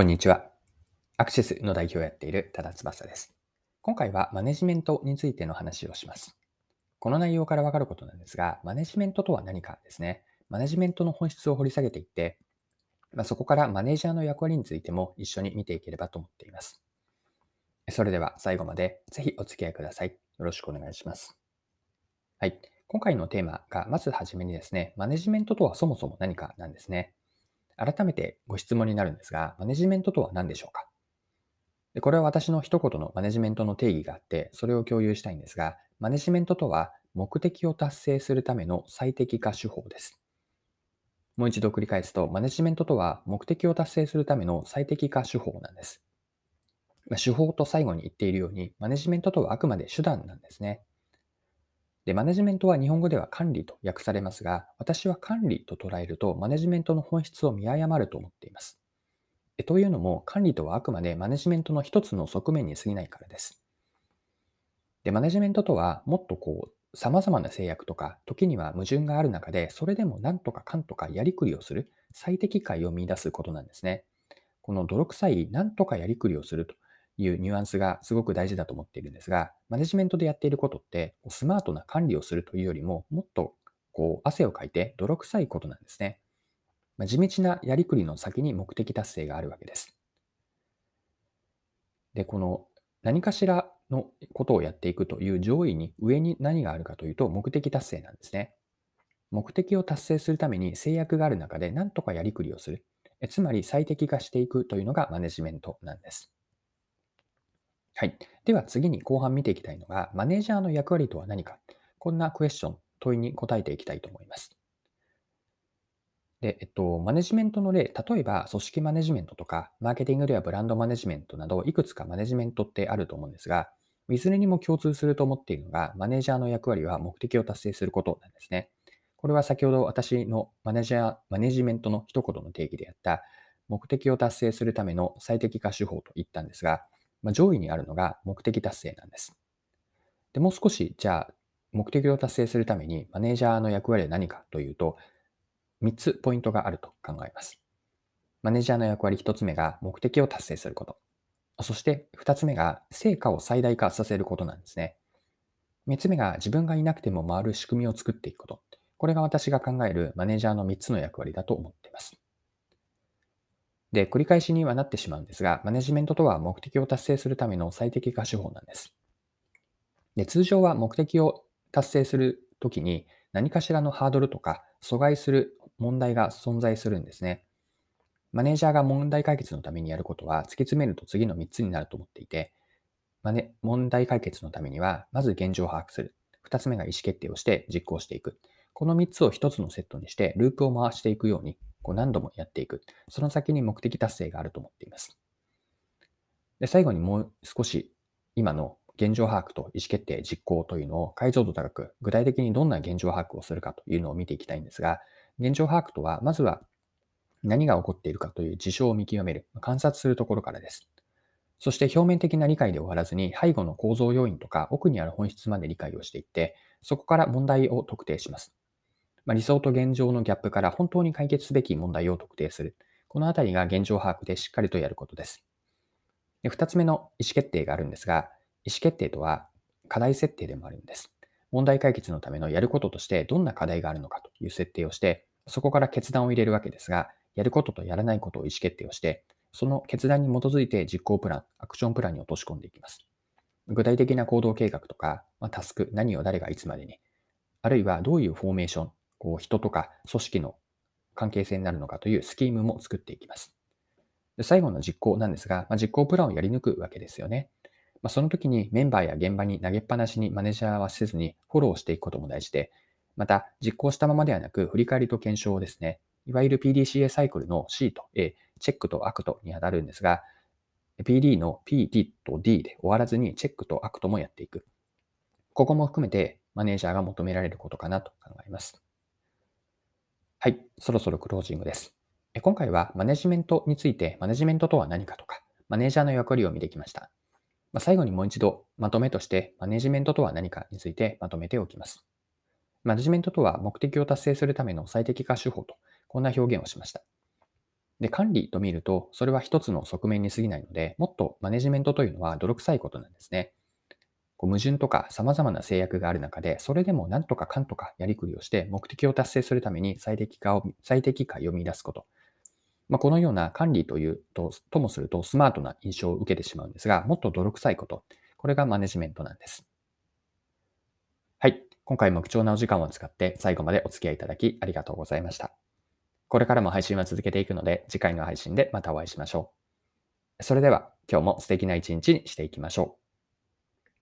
こんにちは。アクシスの代表をやっている多田翼です。今回はマネジメントについての話をします。この内容からわかることなんですが、マネジメントとは何かですね。マネジメントの本質を掘り下げていって、まあ、そこからマネージャーの役割についても一緒に見ていければと思っています。それでは最後までぜひお付き合いください。よろしくお願いします。はい。今回のテーマが、まずはじめにですね、マネジメントとはそもそも何かなんですね。改めてご質問になるんですが、マネジメントとは何でしょうか？でこれは私の一言のマネジメントの定義があって、それを共有したいんですが、マネジメントとは目的を達成するための最適化手法です。もう一度繰り返すと、マネジメントとは目的を達成するための最適化手法なんです。手法と最後に言っているように、マネジメントとはあくまで手段なんですね。で、マネジメントは日本語では管理と訳されますが、私は管理と捉えるとマネジメントの本質を見誤ると思っています。えというのも、管理とはあくまでマネジメントの一つの側面に過ぎないからです。で、マネジメントとはもっとこう、様々な制約とか、時には矛盾がある中で、それでも何とかかんとかやりくりをする、最適解を見出すことなんですね。この泥臭い何とかやりくりをするというニュアンスがすごく大事だと思っているんですが、マネジメントでやっていることって、スマートな管理をするというよりも、もっとこう汗をかいて泥臭いことなんですね。まあ、地道なやりくりの先に目的達成があるわけです。で、この何かしらのことをやっていくという上位に上に何があるかというと目的達成なんですね。目的を達成するために制約がある中で何とかやりくりをする。つまり最適化していくというのがマネジメントなんです。はい。では次に後半見ていきたいのが、マネージャーの役割とは何か。こんなクエスチョン、問いに答えていきたいと思います。で、えっと、マネジメントの例、例えば組織マネジメントとか、マーケティングではブランドマネジメントなど、いくつかマネジメントってあると思うんですが、いずれにも共通すると思っているのが、マネージャーの役割は目的を達成することなんですね。これは先ほど私のマネージャー、マネジメントの一言の定義であった、目的を達成するための最適化手法と言ったんですが、まあ、上位にあるのが目的達成なんです。で、もう少し、じゃあ、目的を達成するためにマネージャーの役割は何かというと、3つポイントがあると考えます。マネージャーの役割1つ目が目的を達成すること。そして2つ目が成果を最大化させることなんですね。3つ目が自分がいなくても回る仕組みを作っていくこと。これが私が考えるマネージャーの3つの役割だと思っています。で、繰り返しにはなってしまうんですが、マネジメントとは目的を達成するための最適化手法なんです。で、通常は目的を達成するときに何かしらのハードルとか阻害する問題が存在するんですね。マネージャーが問題解決のためにやることは突き詰めると次の3つになると思っていて、マネ問題解決のためには、まず現状を把握する。2つ目が意思決定をして実行していく。この3つを1つのセットにして、ループを回していくようにこう何度もやっていく。その先に目的達成があると思っています。で最後にもう少し今の現状把握と意思決定、実行というのを解像度高く、具体的にどんな現状把握をするかというのを見ていきたいんですが、現状把握とは、まずは何が起こっているかという事象を見極める、観察するところからです。そして表面的な理解で終わらずに、背後の構造要因とか奥にある本質まで理解をしていって、そこから問題を特定します。まあ、理想と現状のギャップから本当に解決すべき問題を特定する。このあたりが現状把握でしっかりとやることです。で二つ目の意思決定があるんですが、意思決定とは課題設定でもあるんです。問題解決のためのやることとしてどんな課題があるのかという設定をして、そこから決断を入れるわけですが、やることとやらないことを意思決定をして、その決断に基づいて実行プラン、アクションプランに落とし込んでいきます。具体的な行動計画とか、ま、タスク、何を誰がいつまでに、あるいはどういうフォーメーション、こう人とか組織の関係性になるのかというスキームも作っていきます。で最後の実行なんですが、まあ、実行プランをやり抜くわけですよね。まあ、その時にメンバーや現場に投げっぱなしにマネージャーはせずにフォローしていくことも大事で、また実行したままではなく振り返りと検証をですね。いわゆる PDCA サイクルの C と A、 Check と Act に当たるんですが、PD の P、T と D で終わらずにチェックと Act もやっていく。ここも含めてマネージャーが求められることかなと考えます。はい、そろそろクロージングです。今回はマネジメントについて、マネジメントとは何かとか、マネージャーの役割を見てきました。ま、最後にもう一度まとめとして、マネジメントとは何かについてまとめておきます。マネジメントとは目的を達成するための最適化手法と、こんな表現をしました。で、管理と見ると、それは一つの側面に過ぎないので、もっとマネジメントというのは泥臭いことなんですね。こう矛盾とか様々な制約がある中で、それでもなんとかかんとかやりくりをして目的を達成するために最適化を、最適解を見出すこと。まあ、このような管理というと、ともするとスマートな印象を受けてしまうんですが、もっと泥臭いこと。これがマネジメントなんです。はい。今回も貴重なお時間を使って最後までお付き合いいただきありがとうございました。これからも配信は続けていくので、次回の配信でまたお会いしましょう。それでは、今日も素敵な一日にしていきましょう。